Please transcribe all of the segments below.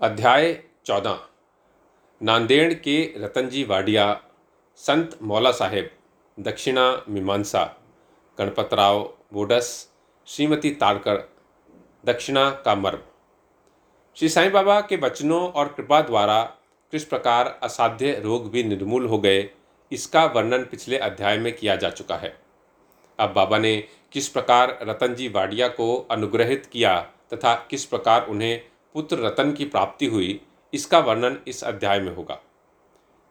अध्याय चौदह। नांदेड़ के रतनजी वाडिया, संत मौला साहेब, दक्षिणा मीमांसा, गणपतराव बोडस, श्रीमती तारकर, दक्षिणा का मर्म। श्री साईं बाबा के वचनों और कृपा द्वारा किस प्रकार असाध्य रोग भी निर्मूल हो गए, इसका वर्णन पिछले अध्याय में किया जा चुका है। अब बाबा ने किस प्रकार रतनजी वाडिया को अनुग्रहित किया तथा किस प्रकार उन्हें पुत्र रतन की प्राप्ति हुई, इसका वर्णन इस अध्याय में होगा।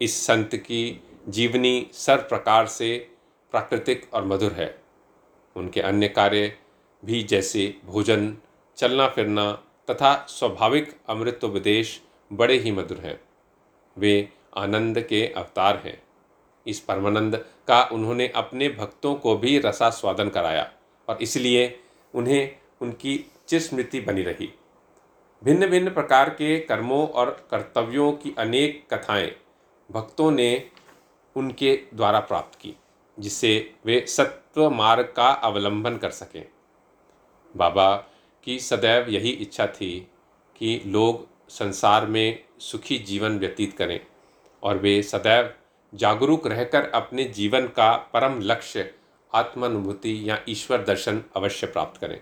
इस संत की जीवनी सर प्रकार से प्राकृतिक और मधुर है। उनके अन्य कार्य भी जैसे भोजन, चलना फिरना तथा स्वाभाविक अमृतोपदेश बड़े ही मधुर हैं। वे आनंद के अवतार हैं। इस परमानंद का उन्होंने अपने भक्तों को भी रसास्वादन कराया और इसलिए उन्हें उनकी चिरस्मृति बनी रही। भिन्न भिन्न प्रकार के कर्मों और कर्तव्यों की अनेक कथाएँ भक्तों ने उनके द्वारा प्राप्त की, जिससे वे सत्व मार्ग का अवलंबन कर सकें। बाबा की सदैव यही इच्छा थी कि लोग संसार में सुखी जीवन व्यतीत करें और वे सदैव जागरूक रहकर अपने जीवन का परम लक्ष्य, आत्मानुभूति या ईश्वर दर्शन अवश्य प्राप्त करें।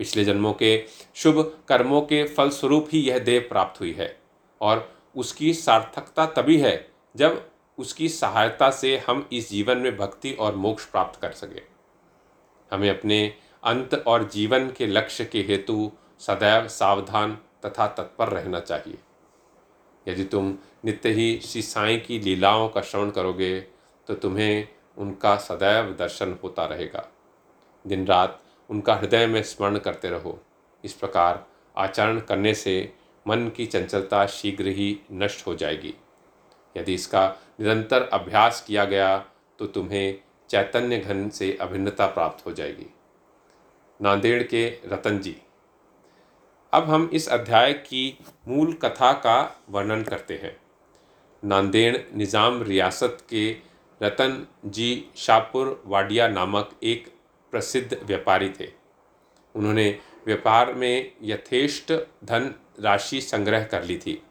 पिछले जन्मों के शुभ कर्मों के फलस्वरूप ही यह देव प्राप्त हुई है और उसकी सार्थकता तभी है जब उसकी सहायता से हम इस जीवन में भक्ति और मोक्ष प्राप्त कर सके। हमें अपने अंत और जीवन के लक्ष्य के हेतु सदैव सावधान तथा तत्पर रहना चाहिए। यदि तुम नित्य ही श्री साई की लीलाओं का श्रवण करोगे तो तुम्हें उनका सदैव दर्शन होता रहेगा। दिन रात उनका हृदय में स्मरण करते रहो। इस प्रकार आचरण करने से मन की चंचलता शीघ्र ही नष्ट हो जाएगी। यदि इसका निरंतर अभ्यास किया गया तो तुम्हें चैतन्य घन से अभिन्नता प्राप्त हो जाएगी। नांदेड़ के रतन जी। अब हम इस अध्याय की मूल कथा का वर्णन करते हैं। नांदेड़ निज़ाम रियासत के रतन जी शाहपुर वाडिया नामक एक प्रसिद्ध व्यापारी थे। उन्होंने व्यापार में यथेष्ट धन राशि संग्रह कर ली थी।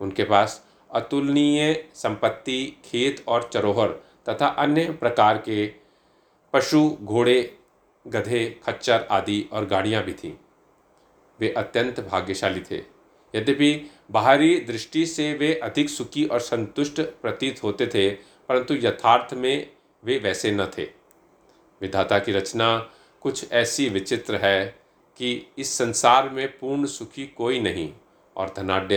उनके पास अतुलनीय संपत्ति, खेत और चरोहर तथा अन्य प्रकार के पशु, घोड़े, गधे, खच्चर आदि और गाड़ियाँ भी थीं। वे अत्यंत भाग्यशाली थे। यद्यपि बाहरी दृष्टि से वे अधिक सुखी और संतुष्ट प्रतीत होते थे, परंतु यथार्थ में वे वैसे न थे। विधाता की रचना कुछ ऐसी विचित्र है कि इस संसार में पूर्ण सुखी कोई नहीं, और धनाढ़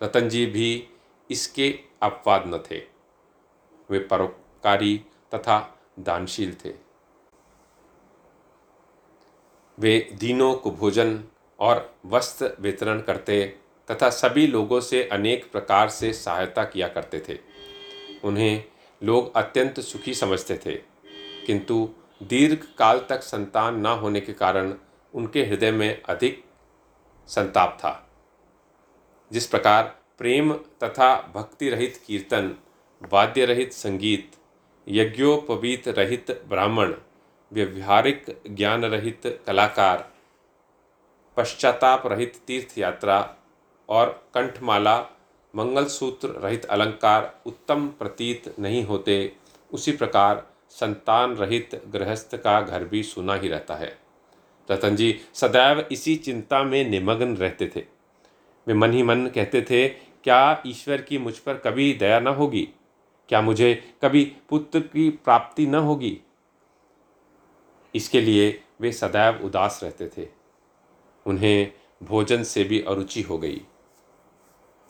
रतन जी भी इसके अपवाद न थे। वे परोपकारी तथा दानशील थे। वे दीनों को भोजन और वस्त्र वितरण करते तथा सभी लोगों से अनेक प्रकार से सहायता किया करते थे। उन्हें लोग अत्यंत सुखी समझते थे, किंतु दीर्घ काल तक संतान न होने के कारण उनके हृदय में अधिक संताप था। जिस प्रकार प्रेम तथा भक्ति रहित कीर्तन वाद्य रहित संगीत, यज्ञोपवीत रहित ब्राह्मण, व्यवहारिक ज्ञान रहित कलाकार, पश्चाताप रहित तीर्थ यात्रा और कंठमाला, मंगलसूत्र रहित अलंकार उत्तम प्रतीत नहीं होते, उसी प्रकार संतान रहित गृहस्थ का घर भी सुना ही रहता है। रतन जी, सदैव इसी चिंता में निमग्न रहते थे। वे मन ही मन कहते थे, क्या ईश्वर की मुझ पर कभी दया न होगी? क्या मुझे कभी पुत्र की प्राप्ति न होगी? इसके लिए वे सदैव उदास रहते थे। उन्हें भोजन से भी अरुचि हो गई।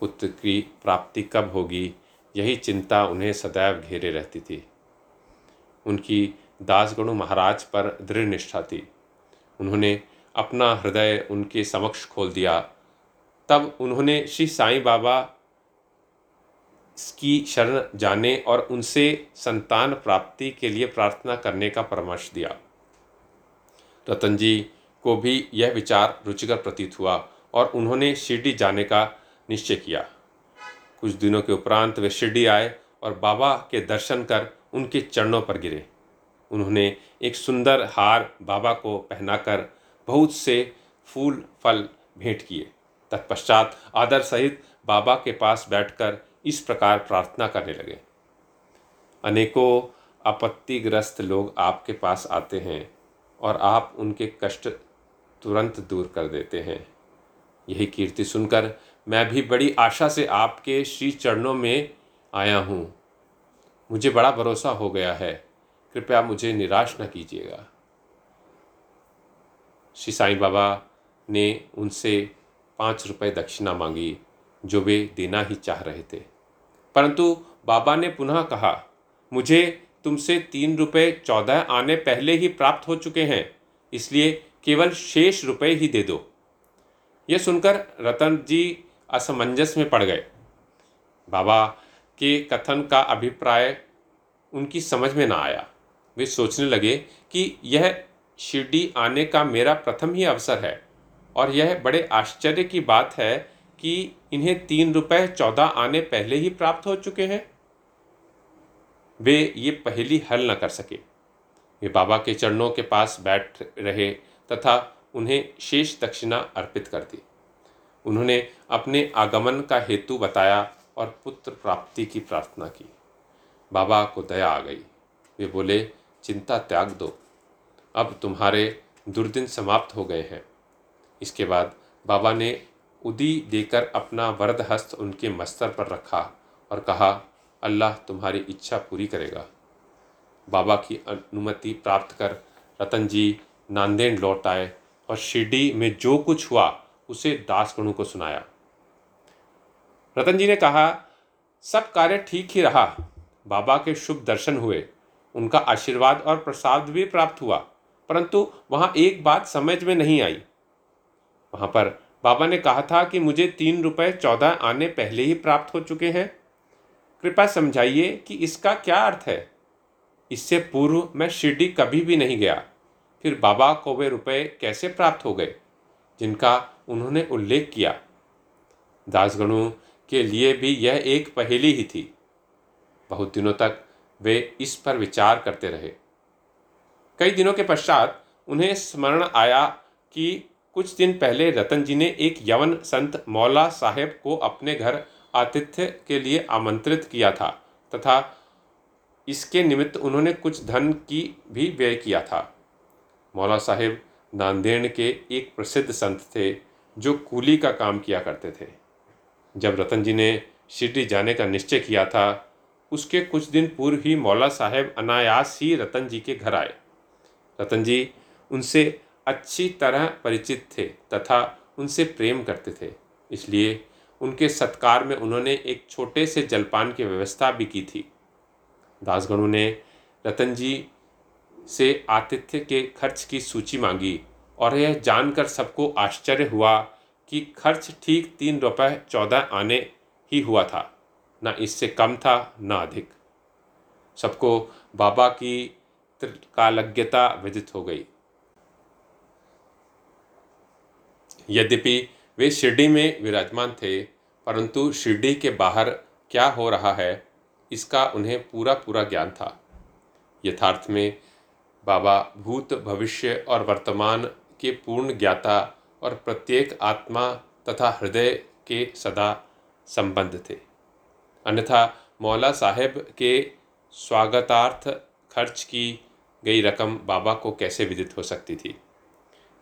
पुत्र की प्राप्ति कब होगी, यही चिंता उन्हें सदैव घेरे रहती थी। उनकी दासगणु महाराज पर दृढ़ निष्ठा थी। उन्होंने अपना हृदय उनके समक्ष खोल दिया। तब उन्होंने श्री साईं बाबा की शरण जाने और उनसे संतान प्राप्ति के लिए प्रार्थना करने का परामर्श दिया। रतन जी को भी यह विचार रुचिकर प्रतीत हुआ और उन्होंने शिरडी जाने का निश्चय किया। कुछ दिनों के उपरांत वे शिरडी आए और बाबा के दर्शन कर उनके चरणों पर गिरे। उन्होंने एक सुंदर हार बाबा को पहनाकर बहुत से फूल, फल भेंट किए। तत्पश्चात आदर सहित बाबा के पास बैठकर इस प्रकार प्रार्थना करने लगे। अनेकों आपत्तिग्रस्त लोग आपके पास आते हैं और आप उनके कष्ट तुरंत दूर कर देते हैं। यही कीर्ति सुनकर मैं भी बड़ी आशा से आपके श्री चरणों में आया हूँ। मुझे बड़ा भरोसा हो गया है। कृपया मुझे निराश न कीजिएगा। श्री साईं बाबा ने उनसे पाँच रुपये दक्षिणा मांगी, जो वे देना ही चाह रहे थे। परंतु बाबा ने पुनः कहा, मुझे तुमसे तीन रुपये चौदह आने पहले ही प्राप्त हो चुके हैं, इसलिए केवल शेष रुपए ही दे दो। यह सुनकर रतन जी असमंजस में पड़ गए। बाबा के कथन का अभिप्राय उनकी समझ में ना आया। वे सोचने लगे कि यह शिरडी आने का मेरा प्रथम ही अवसर है और यह बड़े आश्चर्य की बात है कि इन्हें तीन रुपए चौदह आने पहले ही प्राप्त हो चुके हैं। वे ये पहली हल न कर सके। वे बाबा के चरणों के पास बैठ रहे तथा उन्हें शेष दक्षिणा अर्पित कर दी। उन्होंने अपने आगमन का हेतु बताया और पुत्र प्राप्ति की प्रार्थना की। बाबा को दया आ गई। वे बोले, चिंता त्याग दो। अब तुम्हारे दुर्दिन समाप्त हो गए हैं। इसके बाद बाबा ने उदी देकर अपना वरद हस्त उनके मस्तर पर रखा और कहा, अल्लाह तुम्हारी इच्छा पूरी करेगा। बाबा की अनुमति प्राप्त कर रतन जी नांदेड़ लौट आए और शिरडी में जो कुछ हुआ, उसे दासगणु को सुनाया। रतन जी ने कहा, सब कार्य ठीक ही रहा। बाबा के शुभ दर्शन हुए। उनका आशीर्वाद और प्रसाद भी प्राप्त हुआ, परंतु वहाँ एक बात समझ में नहीं आई। वहाँ पर बाबा ने कहा था कि मुझे तीन रुपये चौदह आने पहले ही प्राप्त हो चुके हैं। कृपया समझाइए कि इसका क्या अर्थ है। इससे पूर्व मैं शिरडी कभी भी नहीं गया। फिर बाबा को वे रुपये कैसे प्राप्त हो गए, जिनका उन्होंने उल्लेख किया? दासगणु के लिए भी यह एक पहेली ही थी। बहुत दिनों तक वे इस पर विचार करते रहे। कई दिनों के पश्चात उन्हें स्मरण आया कि कुछ दिन पहले रतन जी ने एक यवन संत मौला साहेब को अपने घर आतिथ्य के लिए आमंत्रित किया था तथा इसके निमित्त उन्होंने कुछ धन की भी व्यय किया था। मौला साहेब नांदेड़ के एक प्रसिद्ध संत थे जो कूली का काम किया करते थे। जब रतन जी ने शिरडी जाने का निश्चय किया था, उसके कुछ दिन पूर्व ही मौला साहेब अनायास ही रतन जी के घर आए। रतन जी उनसे अच्छी तरह परिचित थे तथा उनसे प्रेम करते थे। इसलिए उनके सत्कार में उन्होंने एक छोटे से जलपान की व्यवस्था भी की थी। दासगणु ने रतन जी से आतिथ्य के खर्च की सूची मांगी और यह जानकर सबको आश्चर्य हुआ कि खर्च ठीक तीन रुपये चौदह आने ही हुआ था। न इससे कम था, न अधिक। सबको बाबा की त्रिकालज्ञता विदित हो गई। यद्यपि वे शिरडी में विराजमान थे, परंतु शिरडी के बाहर क्या हो रहा है, इसका उन्हें पूरा पूरा ज्ञान था। यथार्थ में बाबा भूत, भविष्य और वर्तमान के पूर्ण ज्ञाता और प्रत्येक आत्मा तथा हृदय के सदा संबंध थे। अन्यथा मौला साहेब के स्वागतार्थ खर्च की गई रकम बाबा को कैसे विदित हो सकती थी?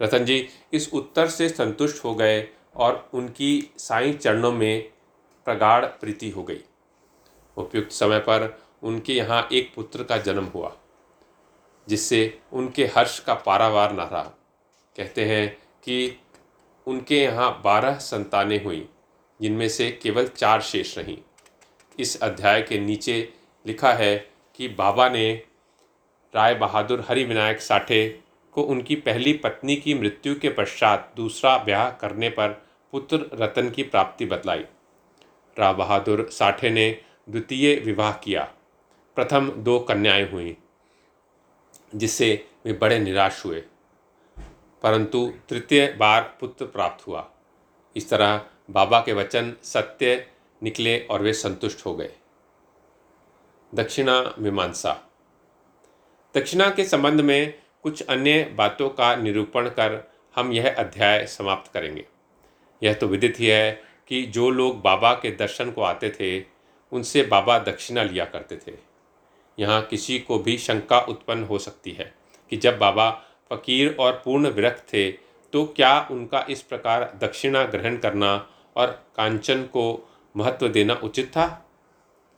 रतन जी, इस उत्तर से संतुष्ट हो गए और उनकी साईं चरणों में प्रगाढ़ प्रीति हो गई। उपयुक्त समय पर उनके यहाँ एक पुत्र का जन्म हुआ, जिससे उनके हर्ष का पारावार न रहा। कहते हैं कि उनके यहाँ बारह संतानें हुई, जिनमें से केवल चार शेष रहीं। इस अध्याय के नीचे लिखा है कि बाबा ने राय बहादुर हरि विनायक साठे को उनकी पहली पत्नी की मृत्यु के पश्चात दूसरा ब्याह करने पर पुत्र रतन की प्राप्ति बतलाई। राय बहादुर साठे ने द्वितीय विवाह किया। प्रथम दो कन्याएँ हुई, जिससे वे बड़े निराश हुए। परंतु तृतीय बार पुत्र प्राप्त हुआ। इस तरह बाबा के वचन सत्य निकले और वे संतुष्ट हो गए। दक्षिणा मीमांसा। दक्षिणा के संबंध में कुछ अन्य बातों का निरूपण कर हम यह अध्याय समाप्त करेंगे। यह तो विदित ही है कि जो लोग बाबा के दर्शन को आते थे, उनसे बाबा दक्षिणा लिया करते थे। यहाँ किसी को भी शंका उत्पन्न हो सकती है कि जब बाबा फकीर और पूर्ण विरक्त थे तो क्या उनका इस प्रकार दक्षिणा ग्रहण करना और कांचन को महत्व देना उचित था?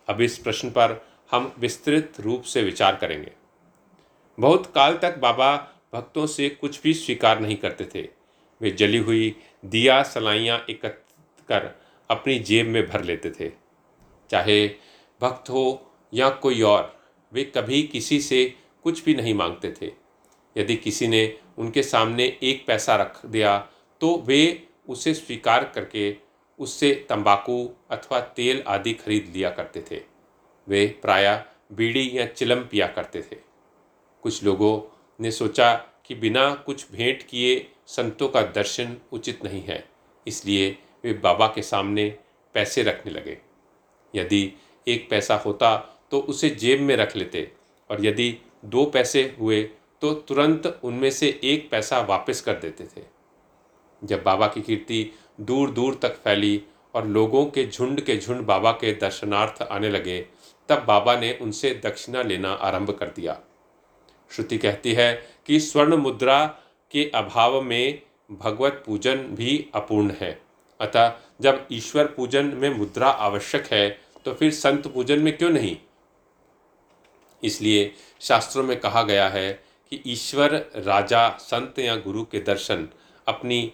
अब इस प्रश्न पर हम विस्तृत रूप से विचार करेंगे। बहुत काल तक बाबा भक्तों से कुछ भी स्वीकार नहीं करते थे। वे जली हुई दिया सलाइयाँ एकत्र कर अपनी जेब में भर लेते थे। चाहे भक्त हो या कोई और, वे कभी किसी से कुछ भी नहीं मांगते थे। यदि किसी ने उनके सामने एक पैसा रख दिया तो वे उसे स्वीकार करके उससे तंबाकू अथवा तेल आदि खरीद लिया करते थे। वे प्रायः बीड़ी या चिलम पिया करते थे। कुछ लोगों ने सोचा कि बिना कुछ भेंट किए संतों का दर्शन उचित नहीं है, इसलिए वे बाबा के सामने पैसे रखने लगे। यदि एक पैसा होता तो उसे जेब में रख लेते, और यदि दो पैसे हुए तो तुरंत उनमें से एक पैसा वापस कर देते थे। जब बाबा की कीर्ति दूर दूर तक फैली और लोगों के झुंड के झुंड बाबा के दर्शनार्थ आने लगे, तब बाबा ने उनसे दक्षिणा लेना आरंभ कर दिया। श्रुति कहती है कि स्वर्ण मुद्रा के अभाव में भगवत पूजन भी अपूर्ण है। अतः जब ईश्वर पूजन में मुद्रा आवश्यक है तो फिर संत पूजन में क्यों नहीं? इसलिए शास्त्रों में कहा गया है कि ईश्वर, राजा, संत या गुरु के दर्शन अपनी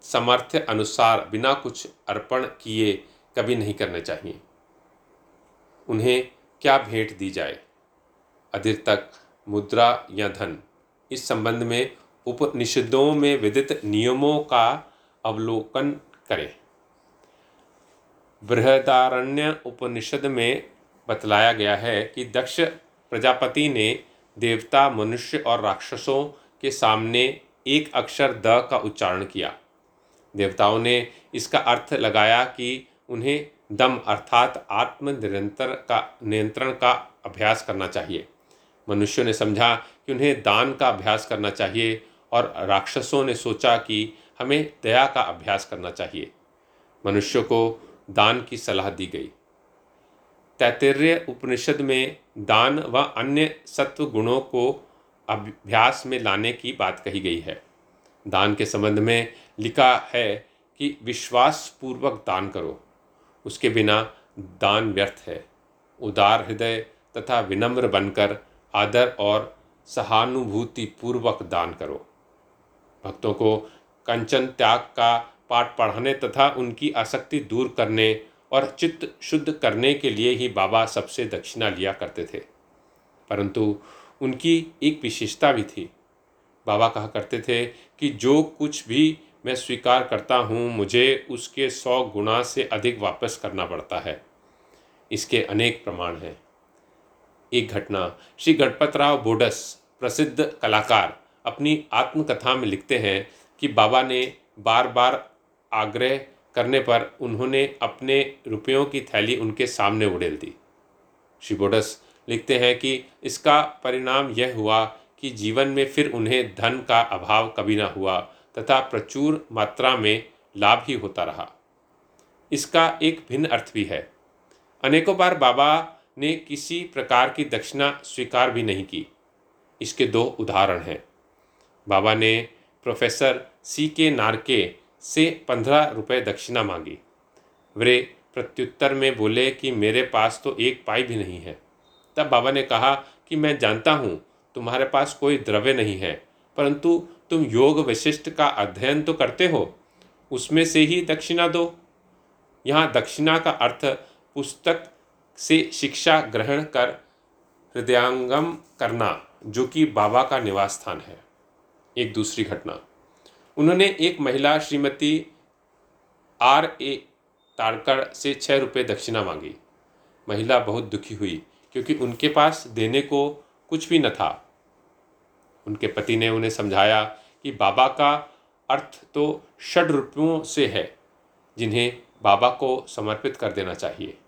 सामर्थ्य अनुसार बिना कुछ अर्पण किए कभी नहीं करने चाहिए। उन्हें क्या भेंट दी जाए? अधिक तक मुद्रा या धन? इस संबंध में उपनिषदों में विदित नियमों का अवलोकन करें। बृहदारण्य उपनिषद में बतलाया गया है कि दक्ष प्रजापति ने देवता, मनुष्य और राक्षसों के सामने एक अक्षर द का उच्चारण किया। देवताओं ने इसका अर्थ लगाया कि उन्हें दम अर्थात आत्म निरंतर का, नियंत्रण का अभ्यास करना चाहिए। मनुष्यों ने समझा कि उन्हें दान का अभ्यास करना चाहिए और राक्षसों ने सोचा कि हमें दया का अभ्यास करना चाहिए। मनुष्यों को दान की सलाह दी गई। तैतरीय उपनिषद में दान व अन्य सत्व गुणों को अभ्यास में लाने की बात कही गई है। दान के संबंध में लिखा है कि विश्वास पूर्वक दान करो। उसके बिना दान व्यर्थ है। उदार हृदय तथा विनम्र बनकर आदर और सहानुभूति पूर्वक दान करो। भक्तों को कंचन त्याग का पाठ पढ़ाने तथा उनकी आसक्ति दूर करने और चित्त शुद्ध करने के लिए ही बाबा सबसे दक्षिणा लिया करते थे। परंतु उनकी एक विशेषता भी थी। बाबा कहा करते थे कि जो कुछ भी मैं स्वीकार करता हूँ, मुझे उसके सौ गुना से अधिक वापस करना पड़ता है। इसके अनेक प्रमाण हैं। एक घटना, श्री गणपत राव बोडस, प्रसिद्ध कलाकार, अपनी आत्मकथा में लिखते हैं कि बाबा ने बार बार आग्रह करने पर उन्होंने अपने रुपयों की थैली उनके सामने उड़ेल दी। श्री बोडस लिखते हैं कि इसका परिणाम यह हुआ कि जीवन में फिर उन्हें धन का अभाव कभी ना हुआ तथा प्रचुर मात्रा में लाभ ही होता रहा। इसका एक भिन्न अर्थ भी है। अनेकों बार बाबा ने किसी प्रकार की दक्षिणा स्वीकार भी नहीं की। इसके दो उदाहरण हैं। बाबा ने प्रोफेसर सी के नारके से पंद्रह रुपये दक्षिणा मांगी। वे प्रत्युत्तर में बोले कि मेरे पास तो एक पाई भी नहीं है। तब बाबा ने कहा कि मैं जानता हूँ, तुम्हारे पास कोई द्रव्य नहीं है, परंतु तुम योग विशिष्ट का अध्ययन तो करते हो, उसमें से ही दक्षिणा दो। यहाँ दक्षिणा का अर्थ पुस्तक से शिक्षा ग्रहण कर हृदयांगम करना, जो कि बाबा का निवास स्थान है। एक दूसरी घटना। उन्होंने एक महिला श्रीमती आर ए तारकर से छः रुपये दक्षिणा मांगी। महिला बहुत दुखी हुई, क्योंकि उनके पास देने को कुछ भी न था। उनके पति ने उन्हें समझाया कि बाबा का अर्थ तो षड रुपयों से है, जिन्हें बाबा को समर्पित कर देना चाहिए।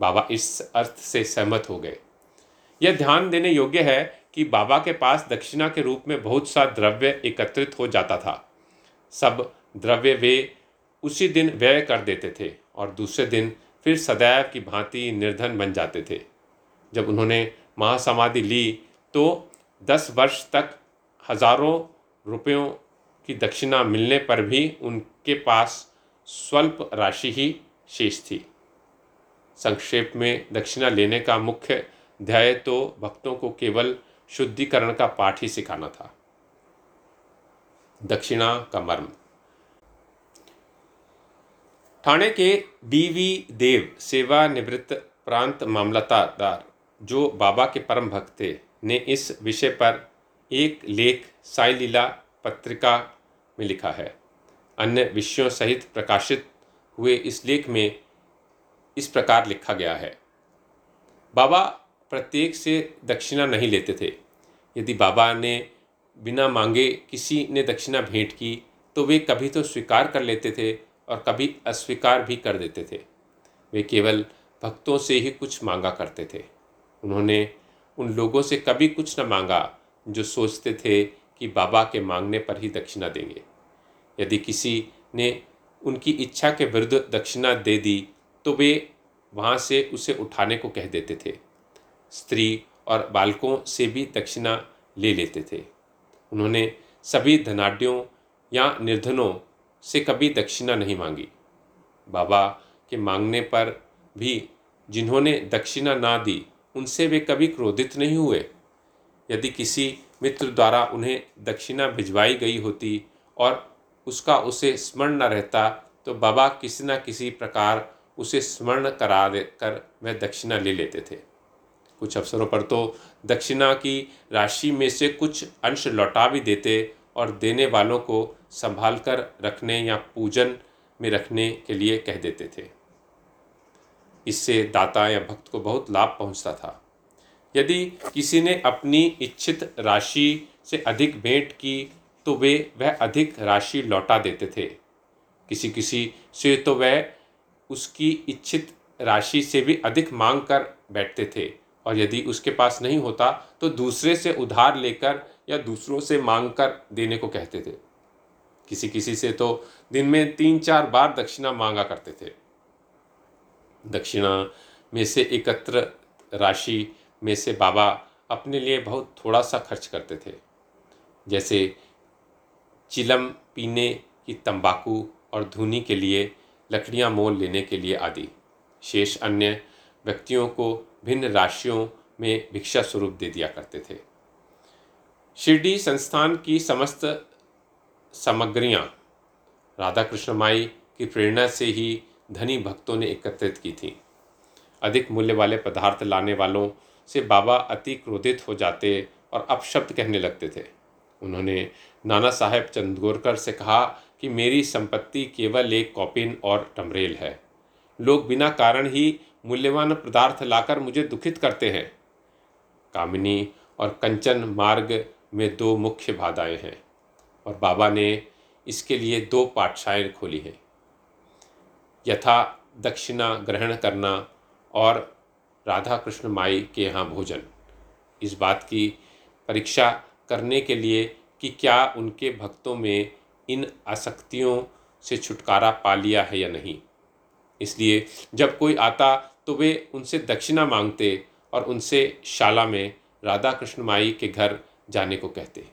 बाबा इस अर्थ से सहमत हो गए। यह ध्यान देने योग्य है कि बाबा के पास दक्षिणा के रूप में बहुत सा द्रव्य एकत्रित हो जाता था। सब द्रव्य वे उसी दिन व्यय कर देते थे और दूसरे दिन फिर सदैव की भांति निर्धन बन जाते थे। जब उन्होंने महासमाधि ली तो दस वर्ष तक हज़ारों रुपयों की दक्षिणा मिलने पर भी उनके पास स्वल्प राशि ही शेष थी। संक्षेप में दक्षिणा लेने का मुख्य ध्येय तो भक्तों को केवल शुद्धिकरण का पाठ ही सिखाना था। दक्षिणा का मर्म। थाने के डीवी देव सेवानिवृत्त प्रांत मामलतादार जो बाबा के परम भक्त थे, ने इस विषय पर एक लेख साई लीला पत्रिका में लिखा है। अन्य विषयों सहित प्रकाशित हुए इस लेख में इस प्रकार लिखा गया है। बाबा प्रत्येक से दक्षिणा नहीं लेते थे। यदि बाबा ने बिना मांगे किसी ने दक्षिणा भेंट की तो वे कभी तो स्वीकार कर लेते थे और कभी अस्वीकार भी कर देते थे। वे केवल भक्तों से ही कुछ मांगा करते थे। उन्होंने उन लोगों से कभी कुछ न मांगा जो सोचते थे कि बाबा के मांगने पर ही दक्षिणा देंगे। यदि किसी ने उनकी इच्छा के विरुद्ध दक्षिणा दे दी तो वे वहाँ से उसे उठाने को कह देते थे। स्त्री और बालकों से भी दक्षिणा ले लेते थे। उन्होंने सभी धनाढ़ों या निर्धनों से कभी दक्षिणा नहीं मांगी। बाबा के मांगने पर भी जिन्होंने दक्षिणा ना दी, उनसे वे कभी क्रोधित नहीं हुए। यदि किसी मित्र द्वारा उन्हें दक्षिणा भिजवाई गई होती और उसका उसे स्मरण न रहता तो बाबा किसी न किसी प्रकार उसे स्मरण करा दे, कर वह दक्षिणा ले लेते थे। कुछ अवसरों पर तो दक्षिणा की राशि में से कुछ अंश लौटा भी देते और देने वालों को संभाल कर रखने या पूजन में रखने के लिए कह देते थे। इससे दाता या भक्त को बहुत लाभ पहुँचता था। यदि किसी ने अपनी इच्छित राशि से अधिक भेंट की तो वे वह अधिक राशि लौटा देते थे। किसी किसी से तो वह उसकी इच्छित राशि से भी अधिक मांग कर बैठते थे। और यदि उसके पास नहीं होता तो दूसरे से उधार लेकर या दूसरों से मांग कर देने को कहते थे। किसी किसी से तो दिन में तीन चार बार दक्षिणा मांगा करते थे। दक्षिणा में से एकत्र राशि में से बाबा अपने लिए बहुत थोड़ा सा खर्च करते थे। जैसे चिलम पीने की तंबाकू और धुनी के लिए, लकड़ियाँ मोल लेने के लिए आदि। शेष अन्य व्यक्तियों को भिन्न राशियों में भिक्षा स्वरूप दे दिया करते थे। शिरडी संस्थान की समस्त सामग्रियाँ राधा कृष्ण माई की प्रेरणा से ही धनी भक्तों ने एकत्रित की थी। अधिक मूल्य वाले पदार्थ लाने वालों से बाबा अति क्रोधित हो जाते और अपशब्द कहने लगते थे। उन्होंने नाना साहेब चंदगोरकर से कहा कि मेरी संपत्ति केवल एक कॉपिन और टमरेल है। लोग बिना कारण ही मूल्यवान पदार्थ लाकर मुझे दुखित करते हैं। कामिनी और कंचन मार्ग में दो मुख्य बाधाएँ हैं और बाबा ने इसके लिए दो पाठशाएँ खोली हैं। यथा दक्षिणा ग्रहण करना और राधा कृष्ण माई के यहाँ भोजन। इस बात की परीक्षा करने के लिए कि क्या उनके भक्तों में इन आसक्तियों से छुटकारा पा लिया है या नहीं। इसलिए जब कोई आता तो वे उनसे दक्षिणा मांगते और उनसे शाला में राधा कृष्ण माई के घर जाने को कहते।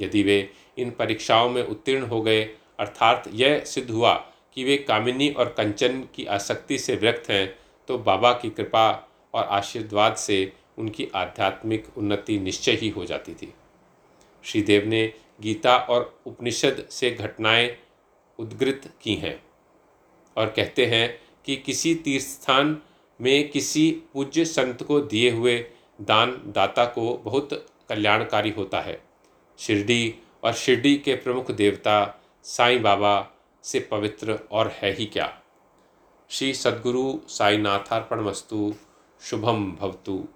यदि वे इन परीक्षाओं में उत्तीर्ण हो गए, अर्थात यह सिद्ध हुआ कि वे कामिनी और कंचन की आसक्ति से व्यक्त हैं तो बाबा की कृपा और आशीर्वाद से उनकी आध्यात्मिक उन्नति निश्चय ही हो जाती थी। श्रीदेव ने गीता और उपनिषद से घटनाएँ उद्गृत की हैं। और कहते हैं कि किसी तीर्थ स्थान में किसी पूज्य संत को दिए हुए दान दाता को बहुत कल्याणकारी होता है। शिरडी और शिरडी के प्रमुख देवता साईं बाबा से पवित्र और है ही क्या? श्री सद्गुरु साईनाथार्पण वस्तु, शुभम भवतु।